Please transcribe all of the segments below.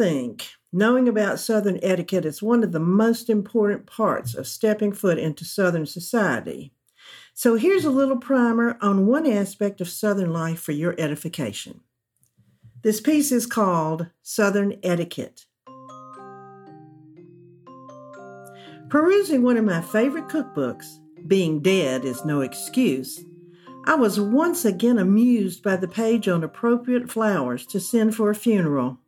Think knowing about Southern etiquette is one of the most important parts of stepping foot into Southern society. So here's a little primer on one aspect of Southern life for your edification. This piece is called Southern Etiquette. Perusing one of my favorite cookbooks, Being Dead is No Excuse, I was once again amused by the page on appropriate flowers to send for a funeral.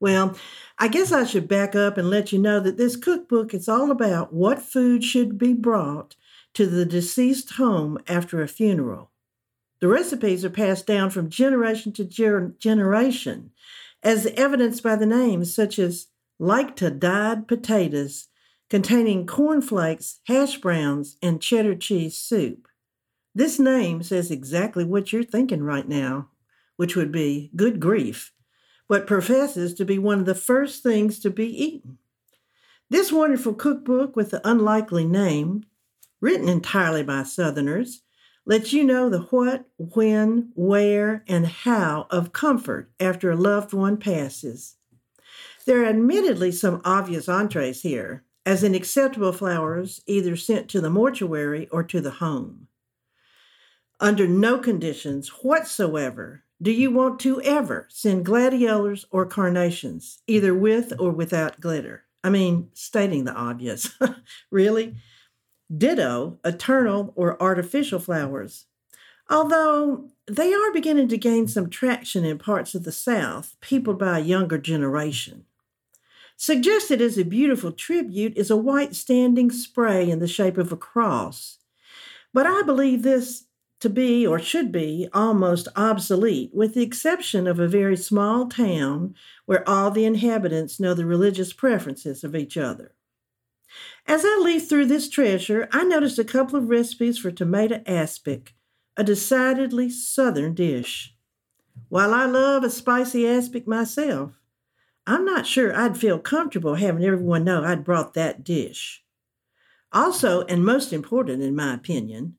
Well, I guess I should back up and let you know that this cookbook is all about what food should be brought to the deceased home after a funeral. The recipes are passed down from generation to ger- generation, as evidenced by the names such as like to dyed potatoes, containing cornflakes, hash browns, and cheddar cheese soup. This name says exactly what you're thinking right now, which would be good grief, what professes to be one of the first things to be eaten. This wonderful cookbook with the unlikely name, written entirely by Southerners, lets you know the what, when, where, and how of comfort after a loved one passes. There are admittedly some obvious entrees here, as in acceptable flowers either sent to the mortuary or to the home. Under no conditions whatsoever do you want to ever send gladiolus or carnations, either with or without glitter. I mean, stating the obvious. really? Ditto eternal or artificial flowers. Although they are beginning to gain some traction in parts of the South, peopled by a younger generation. Suggested as a beautiful tribute is a white standing spray in the shape of a cross. But I believe this to be or should be almost obsolete, with the exception of a very small town where all the inhabitants know the religious preferences of each other. As I leaf through this treasure, I noticed a couple of recipes for tomato aspic, a decidedly southern dish. While I love a spicy aspic myself, I'm not sure I'd feel comfortable having everyone know I'd brought that dish. Also, and most important in my opinion,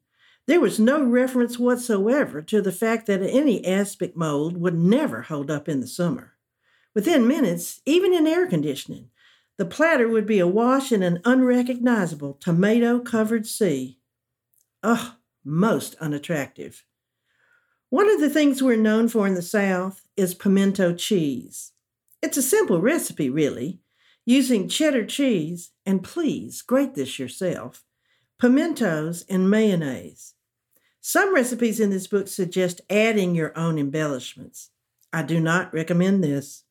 there was no reference whatsoever to the fact that any aspic mold would never hold up in the summer. Within minutes, even in air conditioning, the platter would be awash in an unrecognizable tomato covered sea. Ugh, most unattractive. One of the things we're known for in the South is pimento cheese. It's a simple recipe, really, using cheddar cheese, and please grate this yourself, pimentos, and mayonnaise. Some recipes in this book suggest adding your own embellishments. I do not recommend this.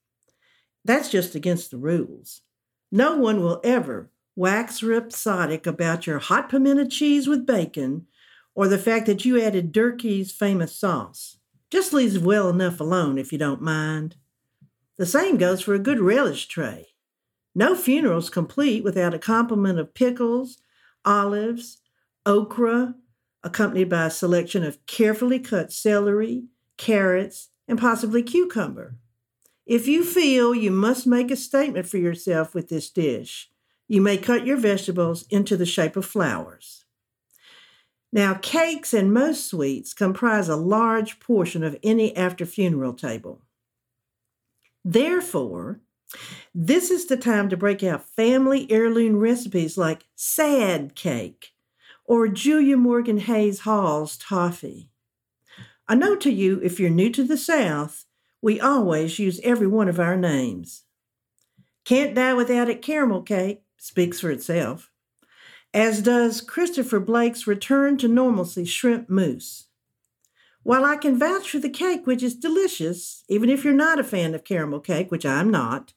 That's just against the rules. No one will ever wax rhapsodic about your hot pimento cheese with bacon or the fact that you added Durkee's famous sauce. Just leave well enough alone if you don't mind. The same goes for a good relish tray. No funeral's complete without a complement of pickles, olives, okra, accompanied by a selection of carefully cut celery, carrots, and possibly cucumber. If you feel you must make a statement for yourself with this dish, you may cut your vegetables into the shape of flowers. Now, cakes and most sweets comprise a large portion of any after funeral table. Therefore, this is the time to break out family heirloom recipes like sad cake or Julia Morgan Hayes Hall's toffee. A note to you if you're new to the South, we always use every one of our names. Can't die without it caramel cake speaks for itself, as does Christopher Blake's Return to Normalcy shrimp mousse. While I can vouch for the cake, which is delicious, even if you're not a fan of caramel cake, which I'm not,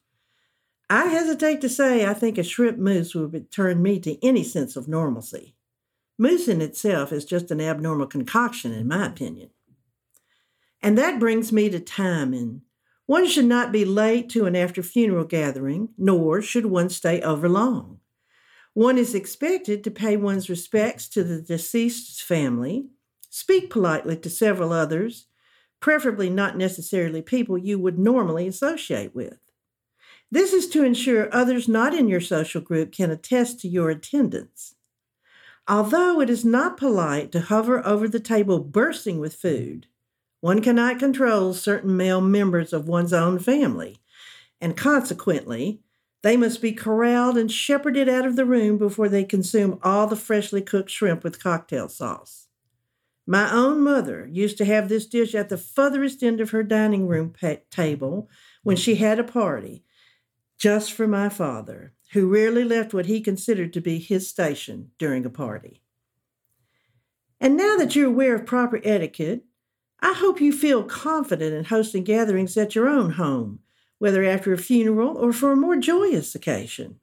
I hesitate to say I think a shrimp mousse would return me to any sense of normalcy. Mousse in itself is just an abnormal concoction, in my opinion. And that brings me to timing. One should not be late to an after funeral gathering, nor should one stay over long. One is expected to pay one's respects to the deceased's family, speak politely to several others, preferably not necessarily people you would normally associate with. This is to ensure others not in your social group can attest to your attendance. Although it is not polite to hover over the table bursting with food, one cannot control certain male members of one's own family, and consequently, they must be corralled and shepherded out of the room before they consume all the freshly cooked shrimp with cocktail sauce. My own mother used to have this dish at the furthest end of her dining room table when she had a party, just for my father, who rarely left what he considered to be his station during a party. And now that you're aware of proper etiquette, I hope you feel confident in hosting gatherings at your own home, whether after a funeral or for a more joyous occasion.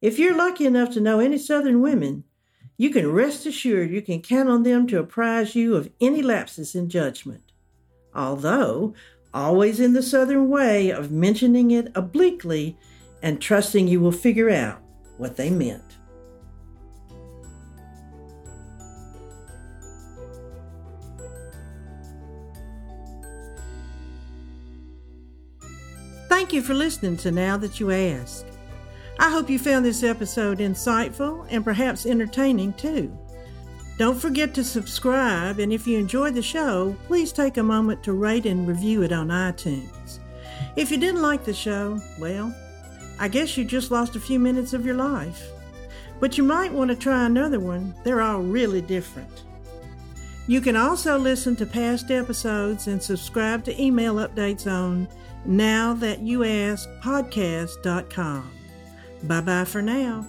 If you're lucky enough to know any Southern women, you can rest assured you can count on them to apprise you of any lapses in judgment. Although, always in the Southern way of mentioning it obliquely and trusting you will figure out what they meant. Thank you for listening to Now That You Ask. I hope you found this episode insightful and perhaps entertaining too. Don't forget to subscribe, and if you enjoy the show, please take a moment to rate and review it on iTunes. If you didn't like the show, well, I guess you just lost a few minutes of your life. But you might want to try another one, they're all really different. You can also listen to past episodes and subscribe to email updates on now that you ask podcast.com. Bye bye for now.